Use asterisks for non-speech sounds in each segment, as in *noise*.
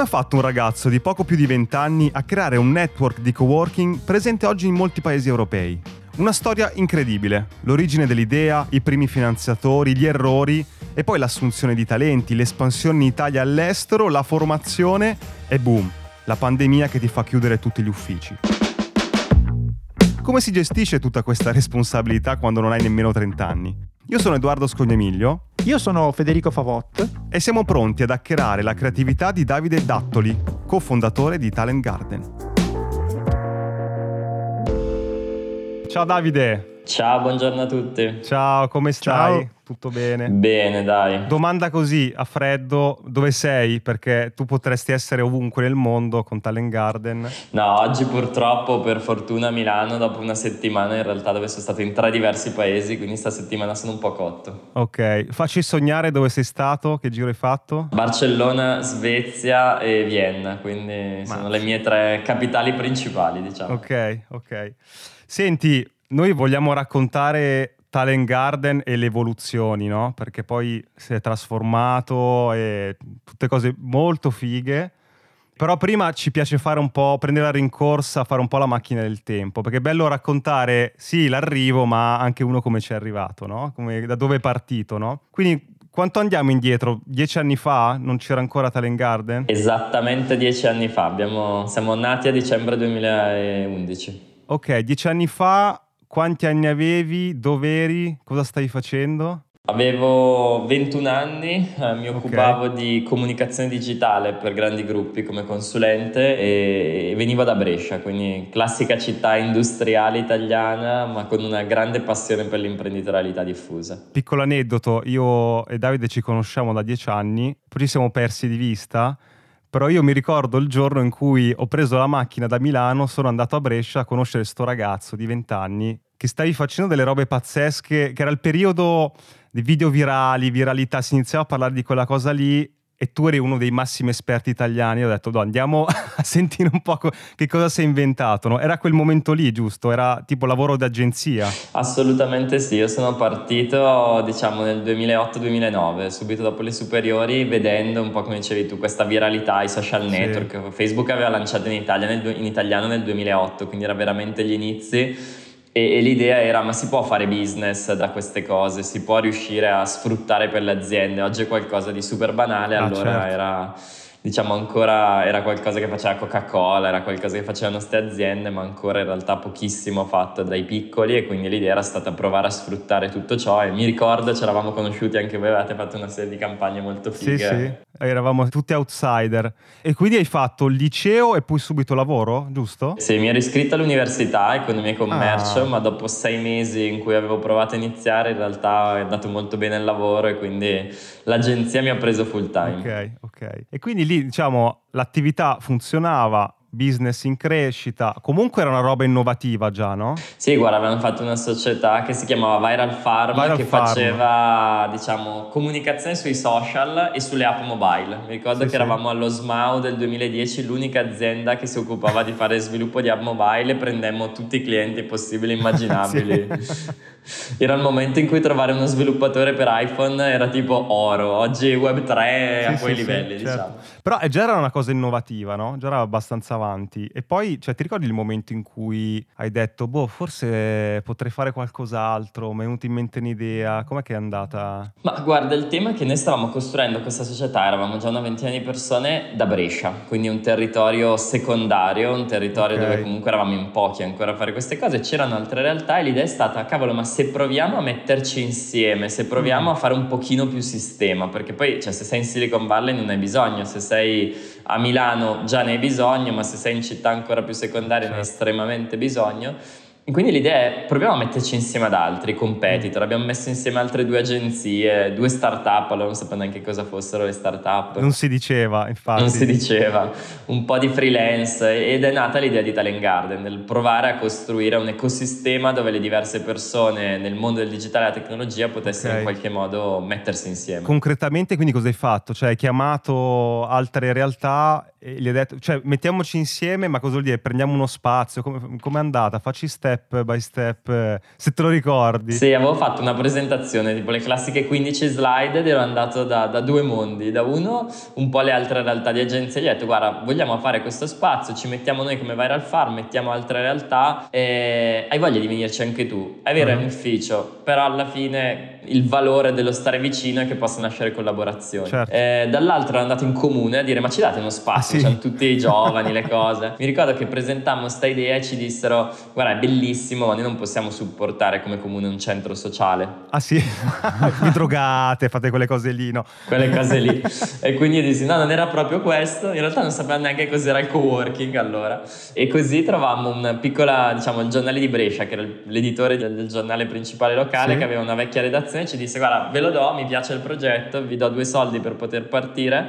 Come ha fatto un ragazzo di poco più di 20 anni a creare un network di coworking presente oggi in molti paesi europei? Una storia incredibile, l'origine dell'idea, i primi finanziatori, gli errori e poi l'assunzione di talenti, l'espansione in Italia all'estero, la formazione e boom, la pandemia che ti fa chiudere tutti gli uffici. Come si gestisce tutta questa responsabilità quando non hai nemmeno 30 anni? Io sono Edoardo Scognamiglio. Io sono Federico Favot. E siamo pronti ad hackerare la creatività di Davide Dattoli, cofondatore di Talent Garden. Ciao Davide. Ciao, buongiorno a tutti. Ciao, come stai? Ciao. Tutto bene? Bene, dai. Domanda così, a freddo, dove sei? Perché tu potresti essere ovunque nel mondo con Talent Garden. No, oggi purtroppo, per fortuna a Milano, dopo una settimana in realtà dove sono stato in tre diversi paesi, quindi sta settimana sono un po' cotto. Ok, facci sognare dove sei stato, che giro hai fatto? Barcellona, Svezia e Vienna, quindi Ma... sono le mie tre capitali principali, diciamo. Ok, ok. Senti, noi vogliamo raccontare Talent Garden e le evoluzioni, no? Perché poi si è trasformato e tutte cose molto fighe. Però prima ci piace fare un po', prendere la rincorsa, fare un po' la macchina del tempo, perché è bello raccontare, sì, l'arrivo, ma anche uno come ci è arrivato, no? Come, da dove è partito, no? Quindi quanto andiamo indietro? Dieci anni fa non c'era ancora Talent Garden? Esattamente dieci anni fa, Abbiamo, siamo nati a dicembre 2011. Ok, dieci anni fa quanti anni avevi, dove eri, cosa stavi facendo? Avevo 21 anni, eh, mi occupavo okay. di comunicazione digitale per grandi gruppi come consulente e venivo da Brescia, quindi classica città industriale italiana ma con una grande passione per l'imprenditorialità diffusa. Piccolo aneddoto, io e Davide ci conosciamo da 10 anni, poi ci siamo persi di vista però io mi ricordo il giorno in cui ho preso la macchina da Milano, sono andato a Brescia a conoscere sto ragazzo di 20 anni che stavi facendo delle robe pazzesche, che era il periodo di video virali, viralità, si iniziava a parlare di quella cosa lì e tu eri uno dei massimi esperti italiani, ho detto no, andiamo *laughs* a sentire un po' che cosa sei inventato. No? Era quel momento lì, giusto? Era tipo lavoro d'agenzia? Assolutamente sì, io sono partito diciamo nel 2008-2009, subito dopo le superiori, vedendo un po' come dicevi tu questa viralità, i social network. Sì. Facebook aveva lanciato in, Italia nel, in italiano nel 2008, quindi era veramente gli inizi e, e, l'idea era ma si può fare business da queste cose, si può riuscire a sfruttare per le aziende, oggi è qualcosa di super banale, ah, allora certo. era diciamo ancora era qualcosa che faceva Coca-Cola, era qualcosa che facevano queste aziende, ma ancora in realtà pochissimo fatto dai piccoli e quindi l'idea era stata provare a sfruttare tutto ciò e mi ricordo ci eravamo conosciuti anche voi, avevate fatto una serie di campagne molto fighe. Sì, sì, eravamo tutti outsider. E quindi hai fatto il liceo e poi subito lavoro, giusto? Sì, mi ero iscritto all'università, economia e commercio, ah. ma dopo sei mesi in cui avevo provato a iniziare in realtà è andato molto bene il lavoro e quindi l'agenzia mi ha preso full time. Ok, ok. E quindi lì diciamo l'attività funzionava, business in crescita, comunque era una roba innovativa già, no? Sì, guarda, avevano fatto una società che si chiamava Viral Farm Viral che Farm. faceva, diciamo, comunicazione sui social e sulle app mobile. Mi ricordo sì, che sì. eravamo allo SMAU del 2010, l'unica azienda che si occupava di fare sviluppo di app mobile e prendemmo tutti i clienti possibili e *laughs* immaginabili. *laughs* era il momento in cui trovare uno sviluppatore per iPhone era tipo oro, oggi Web3 è a quei livelli, certo. diciamo. Però eh, già era una cosa innovativa, no? Già era abbastanza avanti. E poi, cioè, ti ricordi il momento in cui hai detto, boh, forse potrei fare qualcos'altro, mi è venuta in mente un'idea, com'è che è andata? Ma guarda, il tema è che noi stavamo costruendo questa società, eravamo già una ventina di persone da Brescia, quindi un territorio secondario, un territorio okay. dove comunque eravamo in pochi ancora a fare queste cose, c'erano altre realtà e l'idea è stata, cavolo, ma se proviamo a metterci insieme, se proviamo mm. a fare un pochino più sistema, perché poi, cioè, se sei in Silicon Valley non hai bisogno, se sei a Milano già ne hai bisogno, ma se sei in città ancora più secondaria ne hai certo. estremamente bisogno. Quindi l'idea è proviamo a metterci insieme ad altri competitor. Abbiamo messo insieme altre due agenzie, due start-up, allora non sapevo neanche cosa fossero le start-up. Non si diceva, infatti. Non si diceva, un po' di freelance ed è nata l'idea di Talent Garden, nel provare a costruire un ecosistema dove le diverse persone nel mondo del digitale e della tecnologia potessero okay. in qualche modo mettersi insieme. Concretamente quindi cosa hai fatto? Cioè hai chiamato altre realtà e gli hai detto, cioè mettiamoci insieme, ma cosa vuol dire? Prendiamo uno spazio, come è andata? Facci step by step, se te lo ricordi. Sì, avevo fatto una presentazione, tipo le classiche 15 slide ed ero andato da, da due mondi, da uno un po' le altre realtà di agenzie, gli ho detto guarda vogliamo fare questo spazio, ci mettiamo noi come Viral Farm, mettiamo altre realtà, e hai voglia di venirci anche tu, è vero mm. è un ufficio, però alla fine il valore dello stare vicino è che possa nascere collaborazioni. Certo. Eh, dall'altro ero andato in comune a dire ma ci date uno spazio, sì. c'hanno tutti i giovani, le cose. Mi ricordo che presentammo questa idea e ci dissero guarda è bellissimo ma noi non possiamo supportare come comune un centro sociale. Ah sì? *laughs* Vi drogate, fate quelle cose lì, no? Quelle cose lì. e quindi dissi no non era proprio questo, in realtà non sapevamo neanche cos'era il co-working allora. E così trovammo una piccola, diciamo il giornale di Brescia che era l'editore del, del giornale principale locale sì. che aveva una vecchia redazione ci disse guarda ve lo do, mi piace il progetto, vi do due soldi per poter partire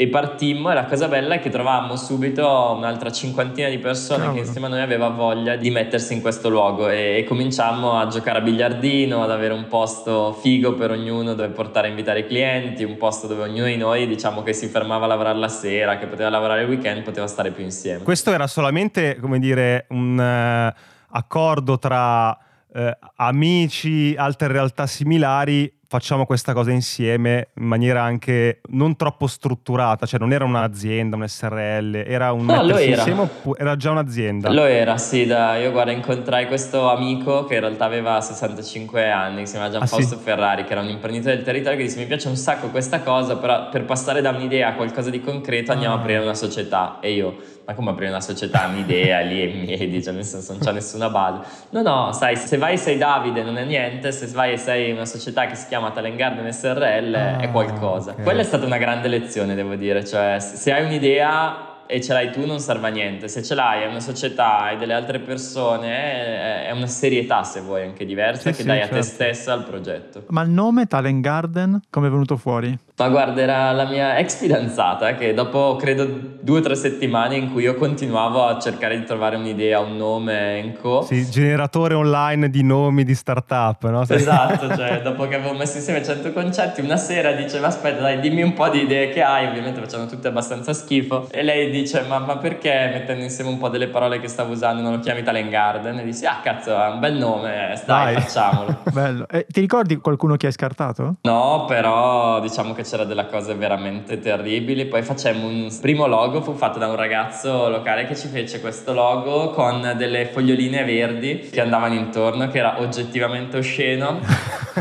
e partimmo e la cosa bella è che trovammo subito un'altra cinquantina di persone Cavolo. che insieme a noi aveva voglia di mettersi in questo luogo e, e cominciammo a giocare a biliardino, ad avere un posto figo per ognuno dove portare a invitare i clienti, un posto dove ognuno di noi diciamo che si fermava a lavorare la sera, che poteva lavorare il weekend, poteva stare più insieme. Questo era solamente, come dire, un uh, accordo tra uh, amici, altre realtà similari facciamo questa cosa insieme in maniera anche non troppo strutturata, cioè non era un'azienda, un SRL, era un no, lo era. insieme era già un'azienda? Lo era, sì, da, io guarda incontrai questo amico che in realtà aveva 65 anni, che si chiama Gianfausto ah, sì? Ferrari, che era un imprenditore del territorio che disse mi piace un sacco questa cosa, però per passare da un'idea a qualcosa di concreto andiamo ah. a aprire una società e io ma come aprire una società, un'idea lì e miedi, cioè nel senso non c'è nessuna base. No, no, sai, se vai e sei Davide non è niente, se vai e sei una società che si chiama Talent Garden SRL ah, è qualcosa. Okay. Quella è stata una grande lezione, devo dire, cioè se hai un'idea e ce l'hai tu non serve a niente, se ce l'hai è una società, hai delle altre persone, è una serietà se vuoi anche diversa sì, che sì, dai certo. a te certo. stessa al progetto. Ma il nome Talent Garden come è venuto fuori? Ma guarda, era la mia ex fidanzata che dopo credo due o tre settimane in cui io continuavo a cercare di trovare un'idea, un nome in co. Sì, generatore online di nomi di startup, no? Esatto, *laughs* cioè dopo che avevo messo insieme 100 concetti, una sera diceva aspetta dai dimmi un po' di idee che hai, ovviamente facevano tutte abbastanza schifo. E lei dice ma, ma perché mettendo insieme un po' delle parole che stavo usando non lo chiami Talent Garden? E dissi ah cazzo è un bel nome, dai, dai. facciamolo. *laughs* Bello. Eh, ti ricordi qualcuno che hai scartato? No, però diciamo che c'era delle cose veramente terribili. Poi facemmo un primo logo, fu fatto da un ragazzo locale che ci fece questo logo con delle foglioline verdi che andavano intorno, che era oggettivamente osceno.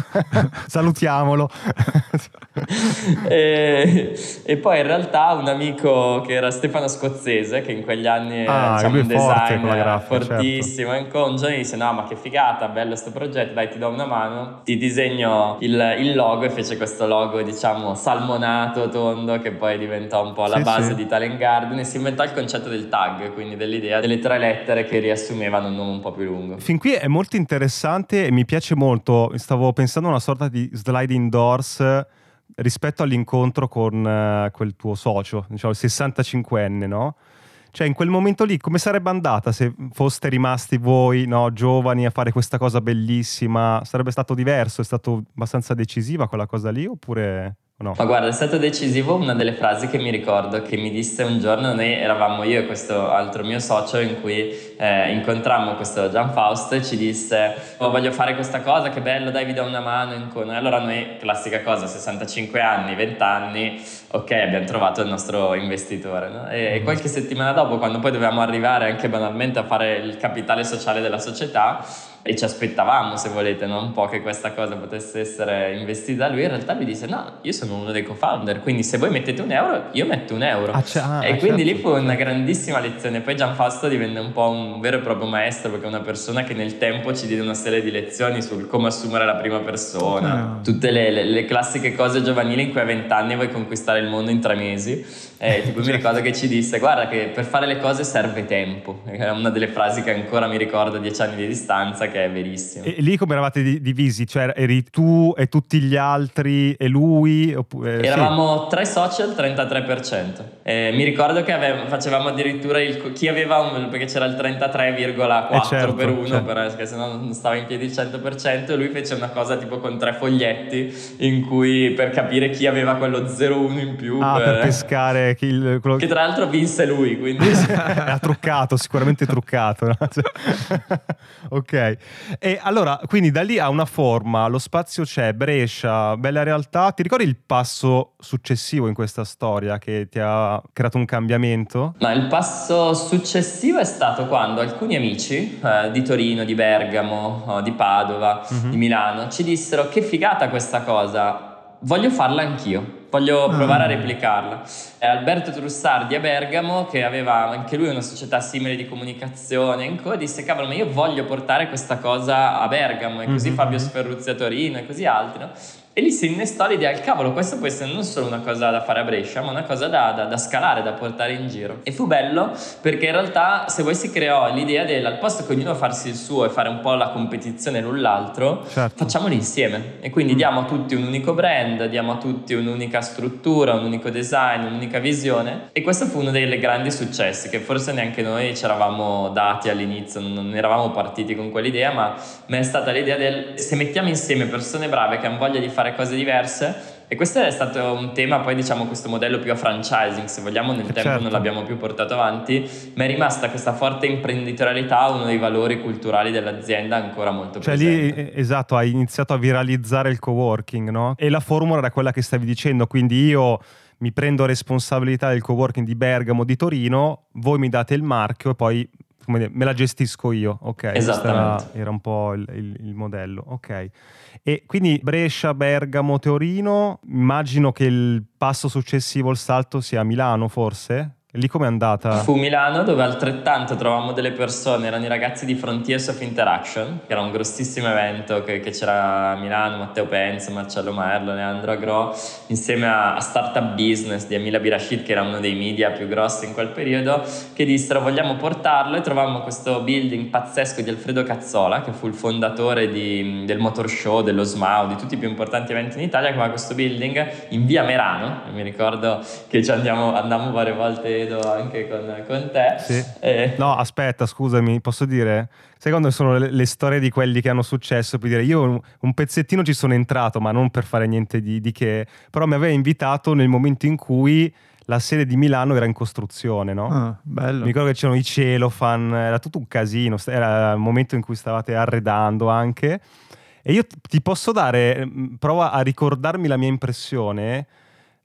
*laughs* Salutiamolo. *laughs* *laughs* e, e, poi in realtà un amico che era Stefano Scozzese, che in quegli anni ah, diciamo, un designer fortissimo, certo. in un giorno disse no ma che figata, bello questo progetto, dai ti do una mano, ti disegno il, il logo e fece questo logo diciamo salmonato salmonato, tondo, che poi diventò un po' la sì, base sì. di Talent Garden e si inventò il concetto del tag, quindi dell'idea delle tre lettere che riassumevano un nome un po' più lungo. Fin qui è molto interessante e mi piace molto, stavo pensando a una sorta di sliding doors rispetto all'incontro con uh, quel tuo socio, diciamo il 65enne, no? Cioè, in quel momento lì, come sarebbe andata se foste rimasti voi, no, giovani, a fare questa cosa bellissima? Sarebbe stato diverso? È stato abbastanza decisiva quella cosa lì? Oppure No. Ma guarda, è stato decisivo una delle frasi che mi ricordo che mi disse un giorno, noi eravamo io e questo altro mio socio in cui eh, incontrammo questo Gian Fausto e ci disse oh, voglio fare questa cosa, che bello, dai vi do una mano. E allora noi, classica cosa, 65 anni, 20 anni, ok abbiamo trovato il nostro investitore. No? E, e mm. qualche settimana dopo, quando poi dovevamo arrivare anche banalmente a fare il capitale sociale della società, e ci aspettavamo, se volete, no? un po' che questa cosa potesse essere investita da lui. In realtà lui disse: No, io sono uno dei co-founder, quindi se voi mettete un euro, io metto un euro. Ah, c- ah, e quindi certo. lì fu una grandissima lezione. Poi Gianfausto divenne un po' un vero e proprio maestro, perché è una persona che nel tempo ci diede una serie di lezioni sul come assumere la prima persona, tutte le, le, le, classiche cose giovanili in cui a 20 anni vuoi conquistare il mondo in tre mesi. E tipo, mi ricordo che ci disse: Guarda, che per fare le cose serve tempo. È una delle frasi che ancora mi ricordo a dieci anni di distanza. Che è verissimo. E lì come eravate divisi? Cioè eri tu e tutti gli altri e lui? Oppure, Eravamo sì. tre social, 33%. Eh, mi ricordo che aveva, facevamo addirittura il, chi aveva un, perché c'era il 33,4 eh certo, per uno, certo. perché se no non stava in piedi il 100%, e lui fece una cosa tipo con tre foglietti in cui per capire chi aveva quello 0,1 in più. Ah, per, per pescare chi, il, quello... Che tra l'altro vinse lui, quindi... *laughs* Era truccato, sicuramente truccato. No? *laughs* ok. E allora, quindi da lì ha una forma, lo spazio c'è, Brescia, bella realtà. Ti ricordi il passo successivo in questa storia che ti ha creato un cambiamento? Ma il passo successivo è stato quando alcuni amici eh, di Torino, di Bergamo, di Padova, mm-hmm. di Milano ci dissero che figata questa cosa, voglio farla anch'io voglio provare a ah. replicarla. È Alberto Trussardi a Bergamo, che aveva anche lui una società simile di comunicazione in cui disse cavolo ma io voglio portare questa cosa a Bergamo e così mm-hmm. Fabio Sferruzzi a Torino e così altri, no? E lì si innestò l'idea, il cavolo, questo può essere non solo una cosa da fare a Brescia, ma una cosa da, da, da, scalare, da portare in giro. E fu bello perché in realtà, se voi si creò l'idea del al posto che ognuno farsi il suo e fare un po' la competizione l'un l'altro, certo. facciamolo insieme. E quindi mm. diamo a tutti un unico brand, diamo a tutti un'unica struttura, un unico design, un'unica visione. E questo fu uno dei grandi successi che forse neanche noi ci eravamo dati all'inizio, non eravamo partiti con quell'idea, ma mi è stata l'idea del se mettiamo insieme persone brave che hanno voglia di fare fare cose diverse. E questo è stato un tema, poi diciamo questo modello più a franchising, se vogliamo nel tempo certo. non l'abbiamo più portato avanti, ma è rimasta questa forte imprenditorialità, uno dei valori culturali dell'azienda ancora molto cioè presente. Lì, esatto, hai iniziato a viralizzare il co-working, no? E la formula era quella che stavi dicendo, quindi io mi prendo responsabilità del co-working di Bergamo, di Torino, voi mi date il marchio e poi me la gestisco io, ok? Esattamente. Era, era, un po' il, il, il modello, ok. E quindi Brescia, Bergamo, Teorino, immagino che il passo successivo al salto sia Milano forse? Lì com'è andata? Fu Milano dove altrettanto trovavamo delle persone, erano i ragazzi di Frontiers of Interaction, che era un grossissimo evento che, che c'era a Milano, Matteo Penzo, Marcello Merlo, Leandro Agro, insieme a, a Startup Business di Amila Birashid, che era uno dei media più grossi in quel periodo, che dissero vogliamo portarlo? E trovammo questo building pazzesco di Alfredo Cazzola, che fu il fondatore di, del Motor Show, dello SMAU, di tutti i più importanti eventi in Italia, che aveva questo building in via Merano, mi ricordo che ci andiamo, andammo varie volte vedo anche con, con te. Sì. Eh. No, aspetta, scusami, posso dire? Secondo me sono le, le, storie di quelli che hanno successo, per dire io un, un, pezzettino ci sono entrato, ma non per fare niente di, di che, però mi aveva invitato nel momento in cui la sede di Milano era in costruzione, no? Ah, bello. Mi ricordo che c'erano i celofan, era tutto un casino, era il momento in cui stavate arredando anche. E io ti posso dare, prova a ricordarmi la mia impressione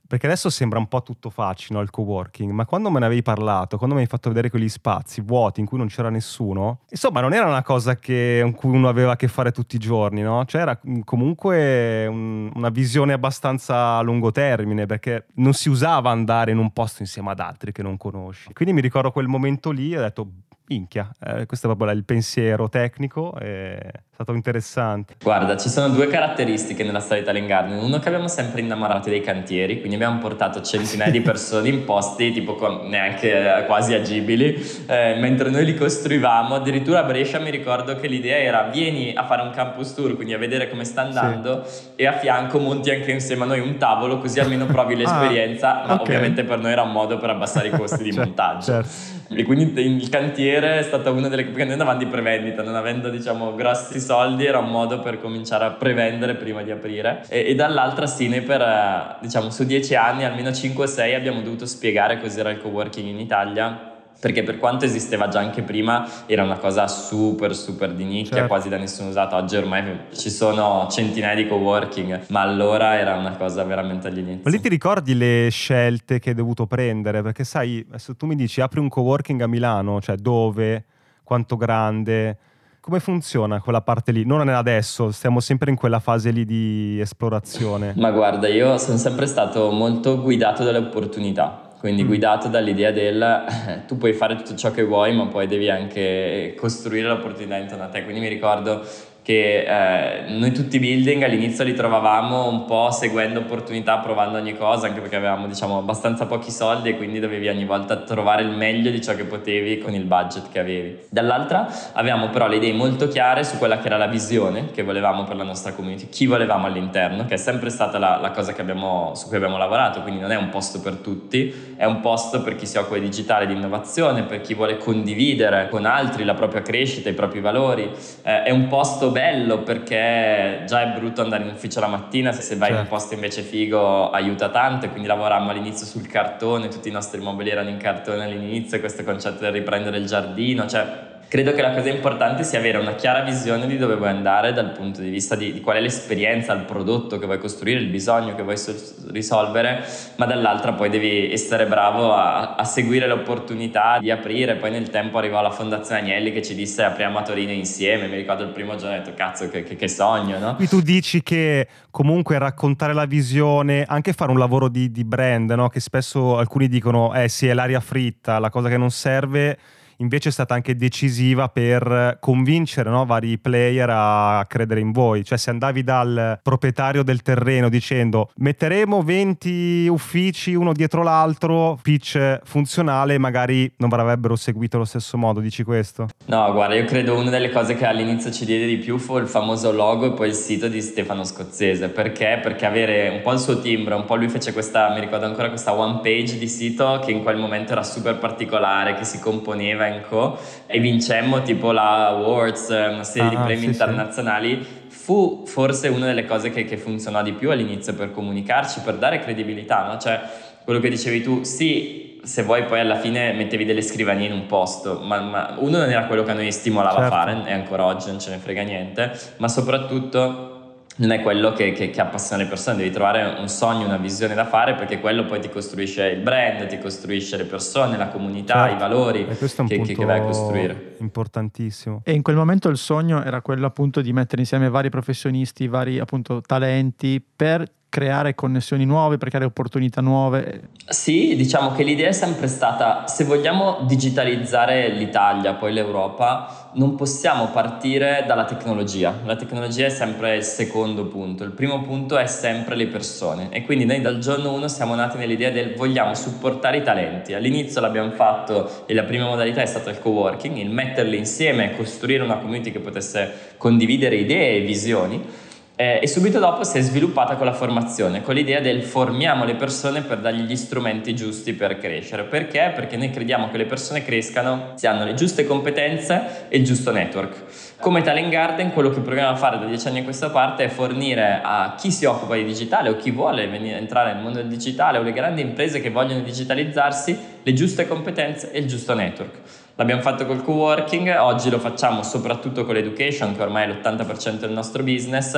perché adesso sembra un po' tutto facile, no, il co-working, ma quando me ne avevi parlato, quando mi hai fatto vedere quegli spazi vuoti in cui non c'era nessuno, insomma non era una cosa che, con cui uno aveva a che fare tutti i giorni, no? Cioè era comunque un, una visione abbastanza a lungo termine, perché non si usava andare in un posto insieme ad altri che non conosci. Quindi mi ricordo quel momento lì e ho detto, minchia, eh, questo è proprio il pensiero tecnico, è stato interessante. Guarda, ci sono due caratteristiche nella storia di Italian Garden. Uno che abbiamo sempre innamorato dei cantieri, quindi abbiamo portato centinaia di *laughs* persone in posti tipo con, neanche eh, quasi agibili, eh, mentre noi li costruivamo. Addirittura a Brescia mi ricordo che l'idea era vieni a fare un campus tour, quindi a vedere come sta andando sì. e a fianco monti anche insieme a noi un tavolo così almeno provi *laughs* l'esperienza, ah, ma okay. ovviamente per noi era un modo per abbassare i costi di *laughs* certo, montaggio. Certo. E quindi il cantiere è stata una delle... perché noi andavamo di prevendita, non avendo diciamo grossi soldi era un modo per cominciare a prevendere prima di aprire. E, e dall'altra noi per eh, diciamo su dieci anni, almeno 5 o 6 abbiamo dovuto spiegare cos'era il co-working in Italia perché per quanto esisteva già anche prima era una cosa super super di nicchia certo. quasi da nessuno usato oggi ormai ci sono centinaia di coworking ma allora era una cosa veramente agli inizi ma lì ti ricordi le scelte che hai dovuto prendere perché sai se tu mi dici apri un coworking a Milano cioè dove quanto grande come funziona quella parte lì? Non è adesso, stiamo sempre in quella fase lì di esplorazione. Ma guarda, io sono sempre stato molto guidato dalle opportunità quindi mm. guidato dall'idea del *laughs* tu puoi fare tutto ciò che vuoi ma poi devi anche costruire l'opportunità intorno a te quindi mi ricordo che eh, noi tutti i building all'inizio li trovavamo un po' seguendo opportunità, provando ogni cosa, anche perché avevamo diciamo abbastanza pochi soldi e quindi dovevi ogni volta trovare il meglio di ciò che potevi con il budget che avevi. Dall'altra avevamo però le idee molto chiare su quella che era la visione che volevamo per la nostra community, chi volevamo all'interno, che è sempre stata la, la cosa abbiamo, su cui abbiamo lavorato, quindi non è un posto per tutti, è un posto per chi si occupa di digitale, di innovazione, per chi vuole condividere con altri la propria crescita, i propri valori, eh, è un posto bello perché già è brutto andare in ufficio la mattina, se, se vai certo. in un certo. posto invece figo aiuta tanto, quindi lavorammo all'inizio sul cartone, tutti i nostri mobili erano in cartone all'inizio, questo concetto del riprendere il giardino, cioè credo che la cosa importante sia avere una chiara visione di dove vuoi andare dal punto di vista di, di qual è l'esperienza, il prodotto che vuoi costruire, il bisogno che vuoi so- risolvere, ma dall'altra poi devi essere bravo a, a, seguire l'opportunità di aprire. Poi nel tempo arrivò la Fondazione Agnelli che ci disse apriamo a Torino insieme, mi ricordo il primo giorno ho detto cazzo che, che, che sogno, no? Qui tu dici che comunque raccontare la visione, anche fare un lavoro di, di brand, no? che spesso alcuni dicono eh sì è l'aria fritta, la cosa che non serve invece è stata anche decisiva per convincere no, vari player a credere in voi. Cioè se andavi dal proprietario del terreno dicendo metteremo 20 uffici uno dietro l'altro, pitch funzionale, magari non avrebbero seguito allo stesso modo, dici questo? No, guarda, io credo una delle cose che all'inizio ci diede di più fu il famoso logo e poi il sito di Stefano Scozzese. Perché? Perché avere un po' il suo timbro, un po' lui fece questa, mi ricordo ancora questa one page di sito che in quel momento era super particolare, che si componeva elenco e vincemmo tipo la Awards, una serie ah, di premi sì, internazionali. Sì. Fu forse una delle cose che, che, funzionò di più all'inizio per comunicarci, per dare credibilità, no? Cioè, quello che dicevi tu, sì, se vuoi poi alla fine mettevi delle scrivanie in un posto, ma, ma uno non era quello che a noi stimolava certo. a fare, e ancora oggi non ce ne frega niente, ma soprattutto non è quello che, che, che, appassiona le persone, devi trovare un sogno, una visione da fare perché quello poi ti costruisce il brand, ti costruisce le persone, la comunità, certo. i valori che, che, vai a costruire. Importantissimo. E in quel momento il sogno era quello appunto di mettere insieme vari professionisti, vari appunto talenti per creare connessioni nuove, per creare opportunità nuove? Sì, diciamo che l'idea è sempre stata, se vogliamo digitalizzare l'Italia, poi l'Europa, non possiamo partire dalla tecnologia. La tecnologia è sempre il secondo punto, il primo punto è sempre le persone e quindi noi dal giorno 1 siamo nati nell'idea del vogliamo supportare i talenti. All'inizio l'abbiamo fatto e la prima modalità è stata il co-working, il metterli insieme costruire una community che potesse condividere idee e visioni eh, e subito dopo si è sviluppata con la formazione, con l'idea del formiamo le persone per dargli gli strumenti giusti per crescere. Perché? Perché noi crediamo che le persone crescano se hanno le giuste competenze e il giusto network. Come Talent Garden, quello che proviamo a fare da dieci anni a questa parte è fornire a chi si occupa di digitale o chi vuole venire, entrare nel mondo del digitale o le grandi imprese che vogliono digitalizzarsi le giuste competenze e il giusto network. L'abbiamo fatto col co-working, oggi lo facciamo soprattutto con l'education, che ormai è l'80% del nostro business,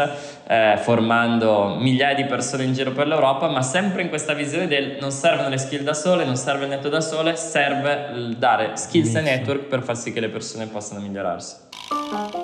eh, formando migliaia di persone in giro per l'Europa, ma sempre in questa visione del non servono le skill da sole, non serve il netto da sole, serve dare skills e network per far sì che le persone possano migliorarsi.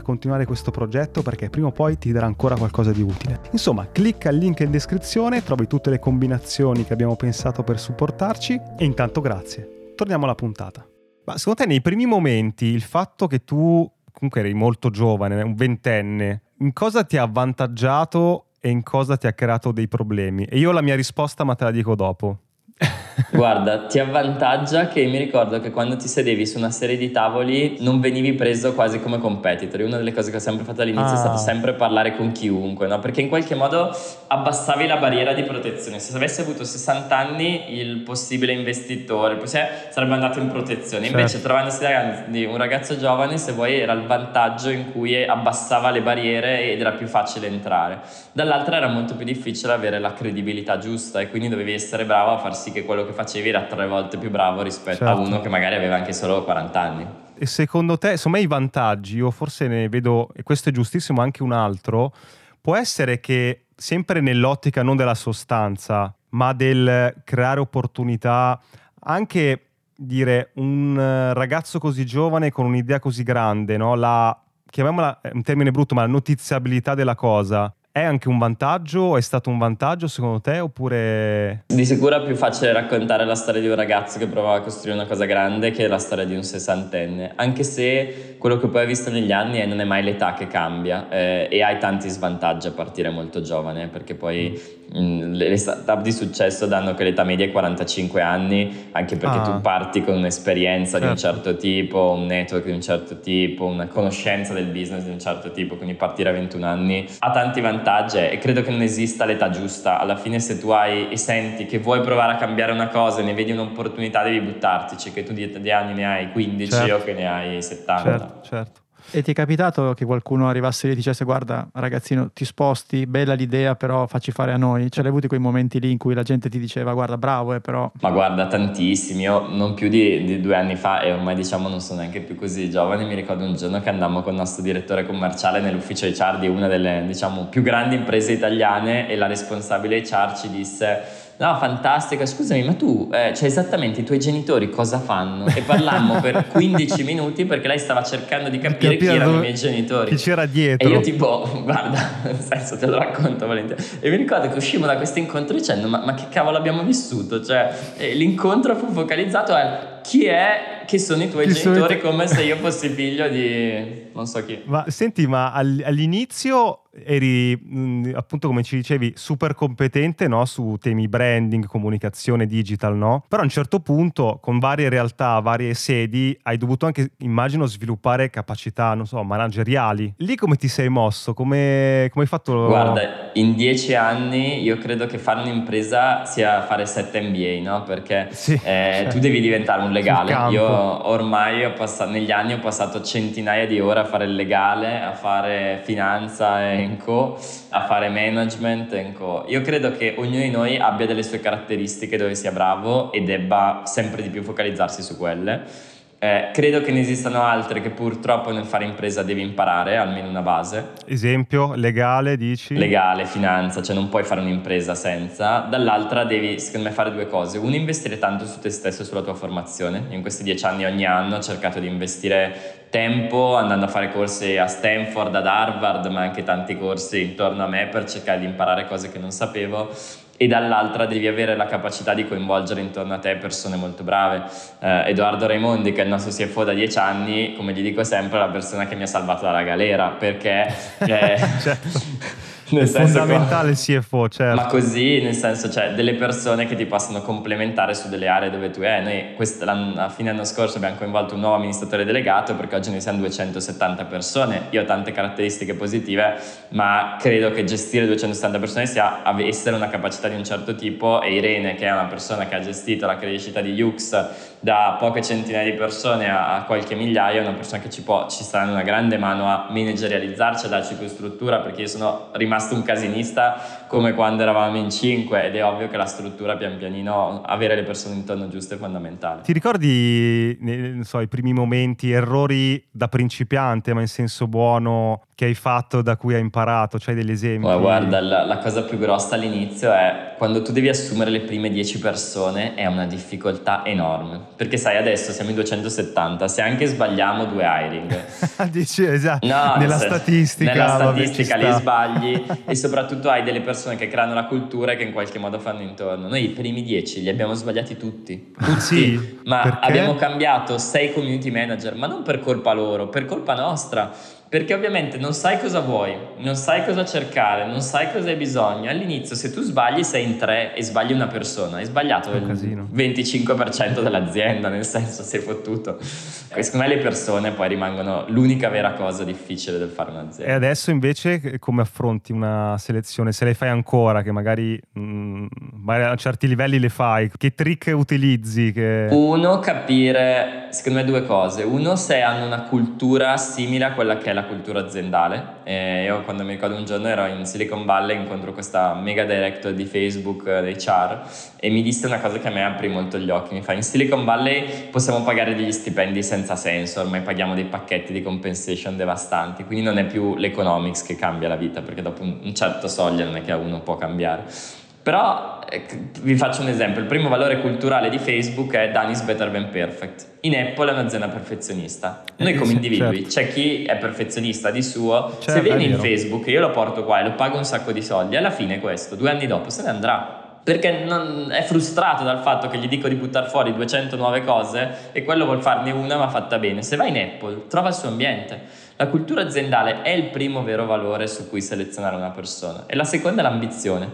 continuare questo progetto perché prima o poi ti darà ancora qualcosa di utile. Insomma, clicca il link in descrizione, trovi tutte le combinazioni che abbiamo pensato per supportarci e intanto grazie. Torniamo alla puntata. Ma secondo te nei primi momenti il fatto che tu comunque eri molto giovane, un ventenne, in cosa ti ha avvantaggiato e in cosa ti ha creato dei problemi? E io la mia risposta ma te la dico dopo. *laughs* Guarda, ti avvantaggia che mi ricordo che quando ti sedevi su una serie di tavoli non venivi preso quasi come competitor. Una delle cose che ho sempre fatto all'inizio ah. è stato sempre parlare con chiunque, no? Perché in qualche modo abbassavi la barriera di protezione. Se avessi avuto 60 anni, il possibile investitore sarebbe andato in protezione. Invece, certo. trovandosi davanti un ragazzo giovane, se vuoi, era il vantaggio in cui abbassava le barriere ed era più facile entrare. Dall'altra era molto più difficile avere la credibilità giusta e quindi dovevi essere bravo a far sì che quello che facevi era tre volte più bravo rispetto certo. a uno che magari aveva anche solo 40 anni. E secondo te, insomma, i vantaggi, io forse ne vedo, e questo è giustissimo, anche un altro, può essere che sempre nell'ottica non della sostanza, ma del creare opportunità, anche dire un ragazzo così giovane con un'idea così grande, no? la, chiamiamola un termine brutto, ma la notiziabilità della cosa, è anche un vantaggio? È stato un vantaggio secondo te oppure... Di sicuro è più facile raccontare la storia di un ragazzo che provava a costruire una cosa grande che la storia di un sessantenne, anche se quello che poi hai visto negli anni è non è mai l'età che cambia eh, e hai tanti svantaggi a partire molto giovane perché poi le startup di successo danno che l'età media è 45 anni, anche perché ah. tu parti con un'esperienza certo. di un certo. certo tipo, un network di un certo tipo, una conoscenza del business di un certo tipo, quindi partire a 21 anni ha tanti vantaggi e credo che non esista l'età giusta. Alla fine se tu hai e senti che vuoi provare a cambiare una cosa e ne vedi un'opportunità devi buttartici, che tu di anni ne hai 15 certo. o che ne hai 70. Certo, certo. E ti è capitato che qualcuno arrivasse lì e dicesse guarda ragazzino ti sposti, bella l'idea però facci fare a noi? Ce l'hai avuti quei momenti lì in cui la gente ti diceva guarda bravo eh, però... Ma guarda tantissimi, io non più di, di, due anni fa e ormai diciamo non sono neanche più così giovane, mi ricordo un giorno che andammo con il nostro direttore commerciale nell'ufficio HR di una delle diciamo più grandi imprese italiane e la responsabile HR ci disse No, fantastica. Scusami, ma tu, eh, cioè esattamente i tuoi genitori cosa fanno? E parlammo per *laughs* 15 minuti perché lei stava cercando di capire chi erano i miei genitori. Chi c'era dietro. E io tipo, *laughs* guarda, nel senso te lo racconto volentieri. E mi ricordo che uscimmo da questo incontro dicendo, ma, ma che cavolo abbiamo vissuto? Cioè, l'incontro fu focalizzato a chi è che sono i tuoi chi genitori tu... come se io fossi figlio di non so chi. Ma senti, ma all'inizio eri appunto come ci dicevi super competente no? su temi branding, comunicazione, digital, no? Però a un certo punto con varie realtà, varie sedi hai dovuto anche immagino sviluppare capacità, non so, manageriali. Lì come ti sei mosso? Come, come hai fatto? Guarda, in dieci anni io credo che fare un'impresa sia fare sette MBA, no? Perché sì, eh, certo. tu devi diventare un legale. Io ormai ho passato, negli anni ho passato centinaia di ore a fare il legale, a fare finanza e co, a fare management e co. Io credo che ognuno di noi abbia delle sue caratteristiche dove sia bravo e debba sempre di più focalizzarsi su quelle eh, credo che ne esistano altre che purtroppo nel fare impresa devi imparare, almeno una base. Esempio, legale dici? Legale, finanza, cioè non puoi fare un'impresa senza. Dall'altra devi, secondo me, fare due cose. Uno, investire tanto su te stesso e sulla tua formazione. In questi dieci anni ogni anno ho cercato di investire tempo andando a fare corsi a Stanford, ad Harvard, ma anche tanti corsi intorno a me per cercare di imparare cose che non sapevo e dall'altra devi avere la capacità di coinvolgere intorno a te persone molto brave. Eh, Edoardo Raimondi, che è il nostro CFO da dieci anni, come gli dico sempre, è la persona che mi ha salvato dalla galera perché... *laughs* Eh, certo *laughs* nel senso fondamentale che, CFO, certo. Ma così, nel senso, cioè, delle persone che ti possono complementare su delle aree dove tu è. Noi a fine anno scorso abbiamo coinvolto un nuovo amministratore delegato perché oggi noi siamo 270 persone. Io ho tante caratteristiche positive, ma credo che gestire 270 persone sia essere una capacità di un certo tipo e Irene, che è una persona che ha gestito la crescita di Yux da poche centinaia di persone a, a qualche migliaia, è una persona che ci, può, ci sta dando una grande mano a managerializzarci, a darci più struttura, perché io sono rimasto un casinista come quando eravamo in cinque ed è ovvio che la struttura pian pianino, avere le persone intorno giuste è fondamentale. Ti ricordi, non so, i primi momenti, errori da principiante, ma in senso buono, che hai fatto, da cui hai imparato? C'hai degli esempi? Oh, guarda, la, la, cosa più grossa all'inizio è quando tu devi assumere le prime 10 persone è una difficoltà enorme. Perché sai, adesso siamo in 270, se anche sbagliamo due hiring. *laughs* Dici, esatto, no, nella se, statistica. Nella statistica li sbagli *laughs* e soprattutto hai delle persone che creano la cultura e che in qualche modo fanno intorno. Noi i primi 10 li abbiamo sbagliati tutti. Tutti. Sì, ma perché? abbiamo cambiato 6 community manager, ma non per colpa loro, per colpa nostra perché ovviamente non sai cosa vuoi, non sai cosa cercare, non sai cosa hai bisogno. All'inizio se tu sbagli sei in tre e sbagli una persona, hai sbagliato il 25% dell'azienda, nel senso sei fottuto. Secondo me le persone poi rimangono l'unica vera cosa difficile del fare un'azienda. E adesso invece come affronti una selezione? Se le fai ancora, che magari, mh, mm, magari a certi livelli le fai, che trick utilizzi? Che... Uno, capire, secondo me due cose. Uno, se hanno una cultura simile a quella che è la cultura aziendale. E io quando mi ricordo un giorno ero in Silicon Valley, incontro questa mega director di Facebook, eh, dei CHAR, e mi disse una cosa che a me aprì molto gli occhi. Mi fa, in Silicon Valley possiamo pagare degli stipendi senza senso, ormai paghiamo dei pacchetti di compensation devastanti, quindi non è più l'economics che cambia la vita, perché dopo un certo soglia non è che uno può cambiare. Però eh, vi faccio un esempio, il primo valore culturale di Facebook è done is better than perfect. In Apple è un'azienda perfezionista. Noi eh, come individui, certo. c'è chi è perfezionista di suo, certo, se viene in Facebook io lo porto qua e lo pago un sacco di soldi, alla fine questo, due anni dopo, se ne andrà perché non, è frustrato dal fatto che gli dico di buttare fuori 200 nuove cose e quello vuol farne una ma fatta bene. Se vai in Apple, trova il suo ambiente. La cultura aziendale è il primo vero valore su cui selezionare una persona e la seconda è l'ambizione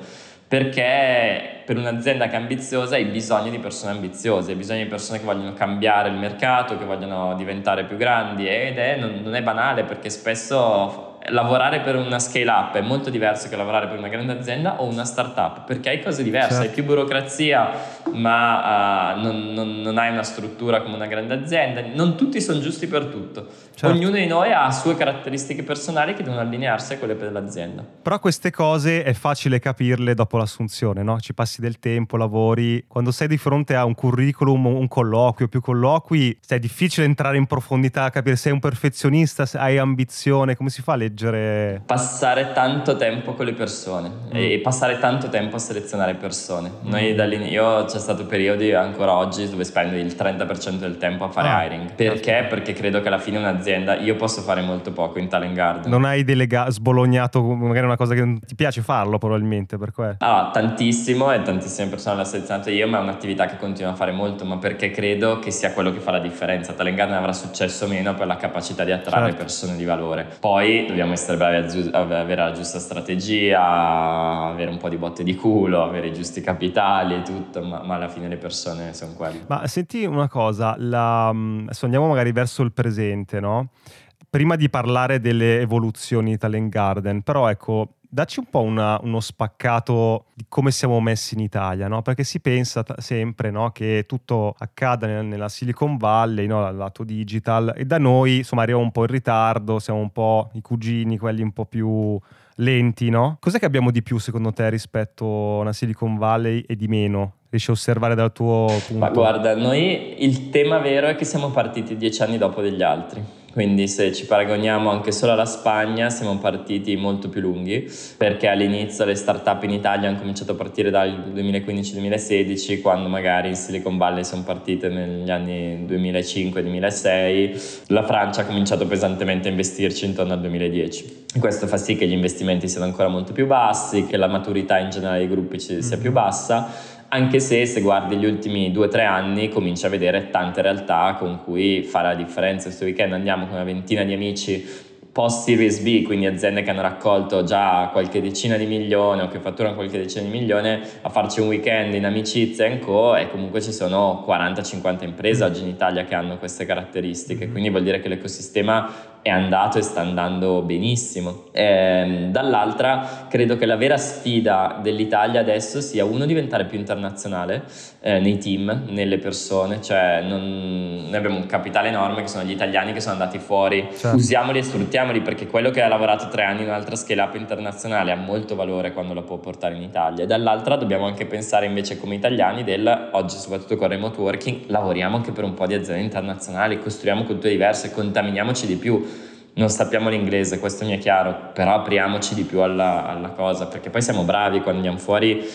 perché per un'azienda che è ambiziosa hai bisogno di persone ambiziose, hai bisogno di persone che vogliono cambiare il mercato, che vogliono diventare più grandi ed è, non, non è banale perché spesso lavorare per una scale up è molto diverso che lavorare per una grande azienda o una startup perché hai cose diverse, certo. hai più burocrazia ma uh, non, non, non, hai una struttura come una grande azienda, non tutti sono giusti per tutto, certo. ognuno di noi ha sue caratteristiche personali che devono allinearsi a quelle dell'azienda. Però queste cose è facile capirle dopo l'assunzione, no? ci passi del tempo, lavori, quando sei di fronte a un curriculum, un colloquio, più colloqui, è difficile entrare in profondità, capire se sei un perfezionista, se hai ambizione, come si fa a leggere? Leggere? Passare tanto tempo con le persone mm. e passare tanto tempo a selezionare persone. Mm. Noi io c'è stato periodi ancora oggi dove spendo il 30% del tempo a fare ah, hiring. Perché? Certo. Perché credo che alla fine un'azienda io posso fare molto poco in Talent Garden. Non hai delega- sbolognato magari una cosa che non ti piace farlo probabilmente per quello? Allora, tantissimo e tantissime persone l'hanno selezionato io, ma è un'attività che continuo a fare molto, ma perché credo che sia quello che fa la differenza. Talent Garden avrà successo meno per la capacità di attrarre certo. persone di valore. Poi dobbiamo essere bravi a, giu- avere la giusta strategia, avere un po' di botte di culo, avere i giusti capitali e tutto, ma, ma alla fine le persone sono quelle. Ma senti una cosa, la, mm, adesso andiamo magari verso il presente, no? Prima di parlare delle evoluzioni di Talent Garden, però ecco, dacci un po' una, uno spaccato di come siamo messi in Italia, no? perché si pensa t- sempre no? che tutto accada nella, nella Silicon Valley, no? dal lato digital, e da noi insomma arriva un po' in ritardo, siamo un po' i cugini, quelli un po' più lenti, no? Cos'è che abbiamo di più secondo te rispetto a una Silicon Valley e di meno? Riesci a osservare dal tuo punto? Ma guarda, noi il tema vero è che siamo partiti dieci anni dopo degli altri quindi se ci paragoniamo anche solo alla Spagna siamo partiti molto più lunghi perché all'inizio le start-up in Italia hanno cominciato a partire dal 2015-2016 quando magari in Silicon Valley sono partite negli anni 2005-2006 la Francia ha cominciato pesantemente a investirci intorno al 2010 questo fa sì che gli investimenti siano ancora molto più bassi che la maturità in generale dei gruppi sia più bassa anche se se guardi gli ultimi due o tre anni cominci a vedere tante realtà con cui fare la differenza. Questo weekend andiamo con una ventina di amici post Series B, quindi aziende che hanno raccolto già qualche decina di milioni o che fatturano qualche decina di milioni, a farci un weekend in amicizia e co e comunque ci sono 40-50 imprese oggi in Italia che hanno queste caratteristiche, quindi vuol dire che l'ecosistema è andato e sta andando benissimo. E, ehm, dall'altra credo che la vera sfida dell'Italia adesso sia uno diventare più internazionale eh, nei team, nelle persone, cioè non, noi abbiamo un capitale enorme che sono gli italiani che sono andati fuori, certo. usiamoli e sfruttiamoli perché quello che ha lavorato tre anni in un'altra scale up internazionale ha molto valore quando lo può portare in Italia e dall'altra dobbiamo anche pensare invece come italiani del oggi soprattutto con remote working lavoriamo anche per un po' di aziende internazionali, costruiamo culture diverse, contaminiamoci di più non sappiamo l'inglese, questo mi è chiaro, però apriamoci di più alla, alla cosa, perché poi siamo bravi quando andiamo fuori,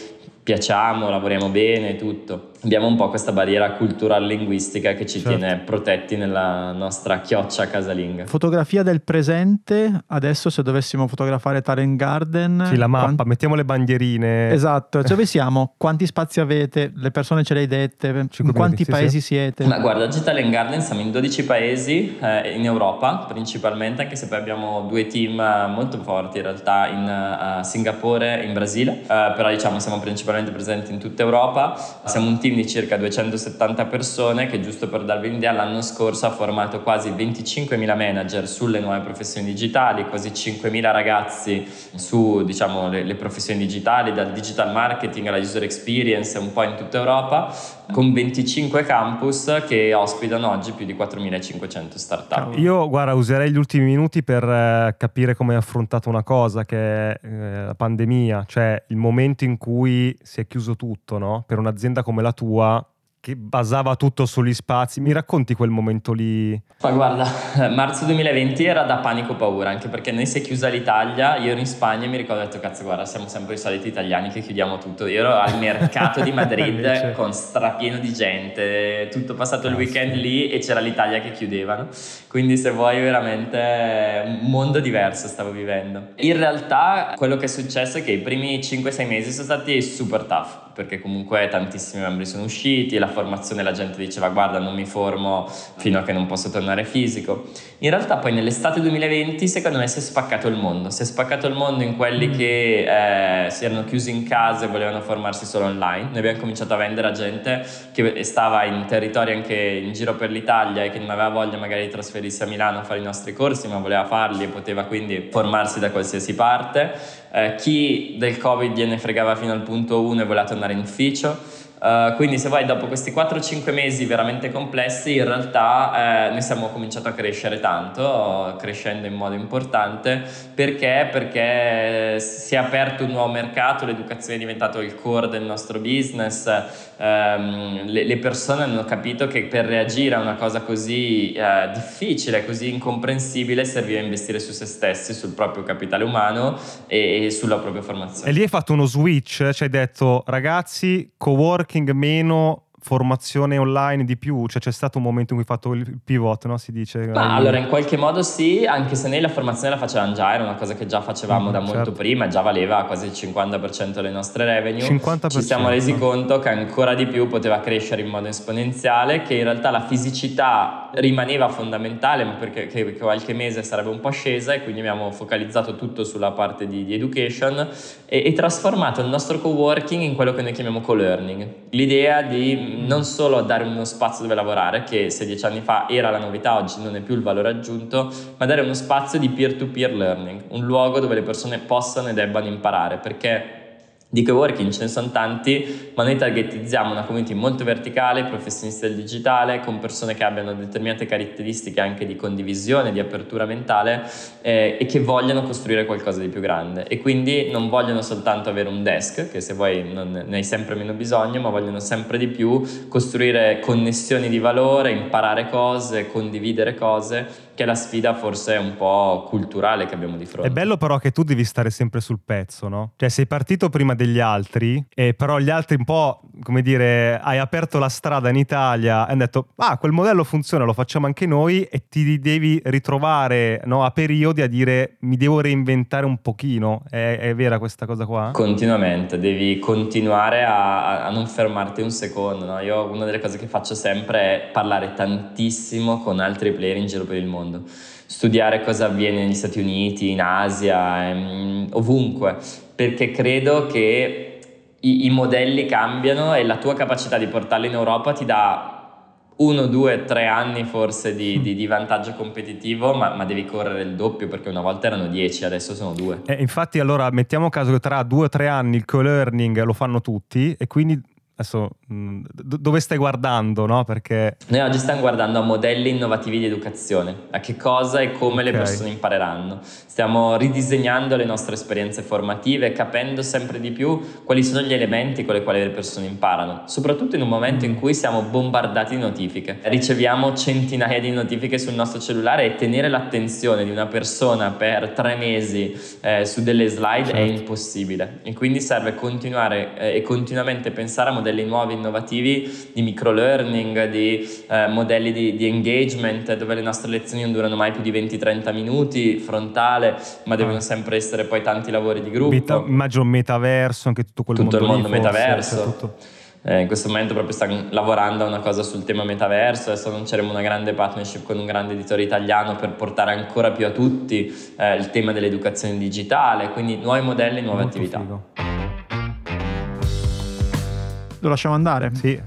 piacciamo, lavoriamo bene, tutto. Abbiamo un po' questa barriera culturale linguistica che ci certo. tiene protetti nella nostra chioccia casalinga. Fotografia del presente, adesso se dovessimo fotografare Talent Garden... Sì, la mappa, quant... mettiamo le bandierine. Esatto, dove siamo? *laughs* Quanti spazi avete? Le persone ce le hai dette? In quanti sì, paesi sì. siete? Ma guarda, oggi Talent Garden siamo in 12 paesi eh, in Europa principalmente, anche se poi abbiamo due team eh, molto forti in realtà in uh, Singapore e in Brasile, uh, però diciamo siamo principalmente presenti in tutta Europa. Siamo un team team di circa 270 persone che giusto per darvi un'idea l'anno scorso ha formato quasi 25.000 manager sulle nuove professioni digitali, quasi 5.000 ragazzi su diciamo, le, le professioni digitali, dal digital marketing alla user experience un po' in tutta Europa, con 25 campus che ospitano oggi più di 4.500 startup. Io guarda userei gli ultimi minuti per eh, capire come hai affrontato una cosa che è eh, la pandemia, cioè il momento in cui si è chiuso tutto no? per un'azienda come la tua che basava tutto sugli spazi. Mi racconti quel momento lì? Ma guarda, marzo 2020 era da panico paura, anche perché noi si è chiusa l'Italia, io ero in Spagna e mi ricordo, ho detto cazzo guarda, siamo sempre i soliti italiani che chiudiamo tutto. Io ero al mercato di *laughs* Madrid con strapieno di gente, tutto passato il weekend lì e c'era l'Italia che chiudevano. Quindi se vuoi veramente un mondo diverso stavo vivendo. In realtà quello che è successo è che i primi 5-6 mesi sono stati super tough perché comunque tantissimi membri sono usciti, la formazione la gente diceva guarda non mi formo fino a che non posso tornare fisico. In realtà poi nell'estate 2020 secondo me si è spaccato il mondo, si è spaccato il mondo in quelli mm. che eh, si erano chiusi in casa e volevano formarsi solo online. Noi abbiamo cominciato a vendere a gente che stava in territori anche in giro per l'Italia e che non aveva voglia magari di trasferirsi a Milano a fare i nostri corsi ma voleva farli e poteva quindi formarsi da qualsiasi parte eh, chi del Covid gliene fregava fino al punto 1 e voleva tornare in ufficio. Uh, quindi se vai dopo questi 4-5 mesi veramente complessi, in realtà eh, noi siamo cominciato a crescere tanto, crescendo in modo importante, perché? Perché si è aperto un nuovo mercato, l'educazione è diventato il core del nostro business, ehm, le, le, persone hanno capito che per reagire a una cosa così eh, difficile, così incomprensibile, serviva investire su se stessi, sul proprio capitale umano e, e sulla propria formazione. E lì hai fatto uno switch, cioè hai detto ragazzi, co-working meno formazione online di più? Cioè c'è stato un momento in cui hai fatto il pivot, no? Si dice. Ma allora in qualche modo sì, anche se noi la formazione la facevamo già, era una cosa che già facevamo mm, da certo. molto prima, già valeva quasi il 50% delle nostre revenue. 50%. Ci siamo resi conto che ancora di più poteva crescere in modo esponenziale, che in realtà la fisicità rimaneva fondamentale, ma perché che qualche mese sarebbe un po' scesa e quindi abbiamo focalizzato tutto sulla parte di, di education e, e trasformato il nostro co-working in quello che noi chiamiamo co-learning. L'idea di non solo dare uno spazio dove lavorare, che 16 anni fa era la novità, oggi non è più il valore aggiunto, ma dare uno spazio di peer-to-peer learning, un luogo dove le persone possano e debbano imparare, perché di coworking ce ne sono tanti, ma noi targetizziamo una community molto verticale, professionisti del digitale, con persone che abbiano determinate caratteristiche anche di condivisione, di apertura mentale eh, e che vogliono costruire qualcosa di più grande. E quindi non vogliono soltanto avere un desk, che se vuoi non ne hai sempre meno bisogno, ma vogliono sempre di più costruire connessioni di valore, imparare cose, condividere cose che è la sfida forse un po' culturale che abbiamo di fronte. È bello però che tu devi stare sempre sul pezzo, no? Cioè sei partito prima degli altri, e però gli altri un po', come dire, hai aperto la strada in Italia e hanno detto, ah, quel modello funziona, lo facciamo anche noi e ti devi ritrovare no, a periodi a dire mi devo reinventare un pochino. È, è vera questa cosa qua? Continuamente, devi continuare a, a non fermarti un secondo. No? Io una delle cose che faccio sempre è parlare tantissimo con altri player in giro per il mondo mondo, studiare cosa avviene negli Stati Uniti, in Asia, ehm, ovunque, perché credo che i, i modelli cambiano e la tua capacità di portarli in Europa ti dà uno, due, tre anni forse di, di, di vantaggio competitivo, ma, ma, devi correre il doppio perché una volta erano dieci, adesso sono due. Eh, infatti, allora mettiamo caso che tra due o tre anni il co-learning lo fanno tutti e quindi adesso mm, dove stai guardando, no? Perché... Noi oggi stiamo guardando a modelli innovativi di educazione, a che cosa e come okay. le persone impareranno. Stiamo ridisegnando le nostre esperienze formative, capendo sempre di più quali sono gli elementi con i quali le persone imparano, soprattutto in un momento in cui siamo bombardati di notifiche. Riceviamo centinaia di notifiche sul nostro cellulare e tenere l'attenzione di una persona per tre mesi eh, su delle slide certo. è impossibile. E quindi serve continuare eh, e continuamente pensare a modelli modelli nuovi, innovativi di microlearning, di eh, modelli di, di, engagement dove le nostre lezioni non durano mai più di 20-30 minuti, frontale, ma devono ah. sempre essere poi tanti lavori di gruppo. Meta, immagino metaverso, anche tutto quel tutto mondo il mondo forse, metaverso. Cioè tutto eh, in questo momento proprio stanno lavorando a una cosa sul tema metaverso, adesso lanceremo una grande partnership con un grande editore italiano per portare ancora più a tutti eh, il tema dell'educazione digitale, quindi nuovi modelli, nuove Molto attività. Figo. Lo lasciamo andare? Sì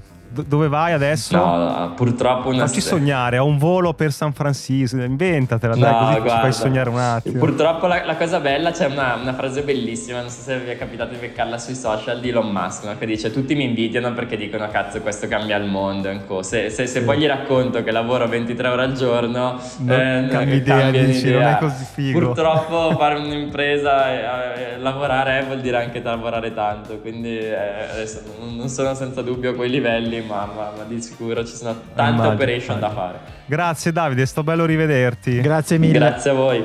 dove vai adesso? No, purtroppo una Facci sognare, ho un volo per San Francisco, inventatela, no, dai, così guarda, ci fai sognare un attimo. Purtroppo la, la cosa bella, c'è una, una, frase bellissima, non so se vi è capitato di beccarla sui social, di Elon Musk, no? che dice tutti mi invidiano perché dicono cazzo questo cambia il mondo. Se, se, se poi gli racconto che lavoro 23 ore al giorno, non eh, cambia idea, cambia dici, idea. non è così figo. Purtroppo fare un'impresa e eh, lavorare vuol dire anche lavorare tanto, quindi eh, adesso non sono senza dubbio a quei livelli, ma, ma, ma di sicuro ci sono tante immagino, operation immagino. da fare. Grazie Davide, sto bello rivederti. Grazie mille. Grazie a voi.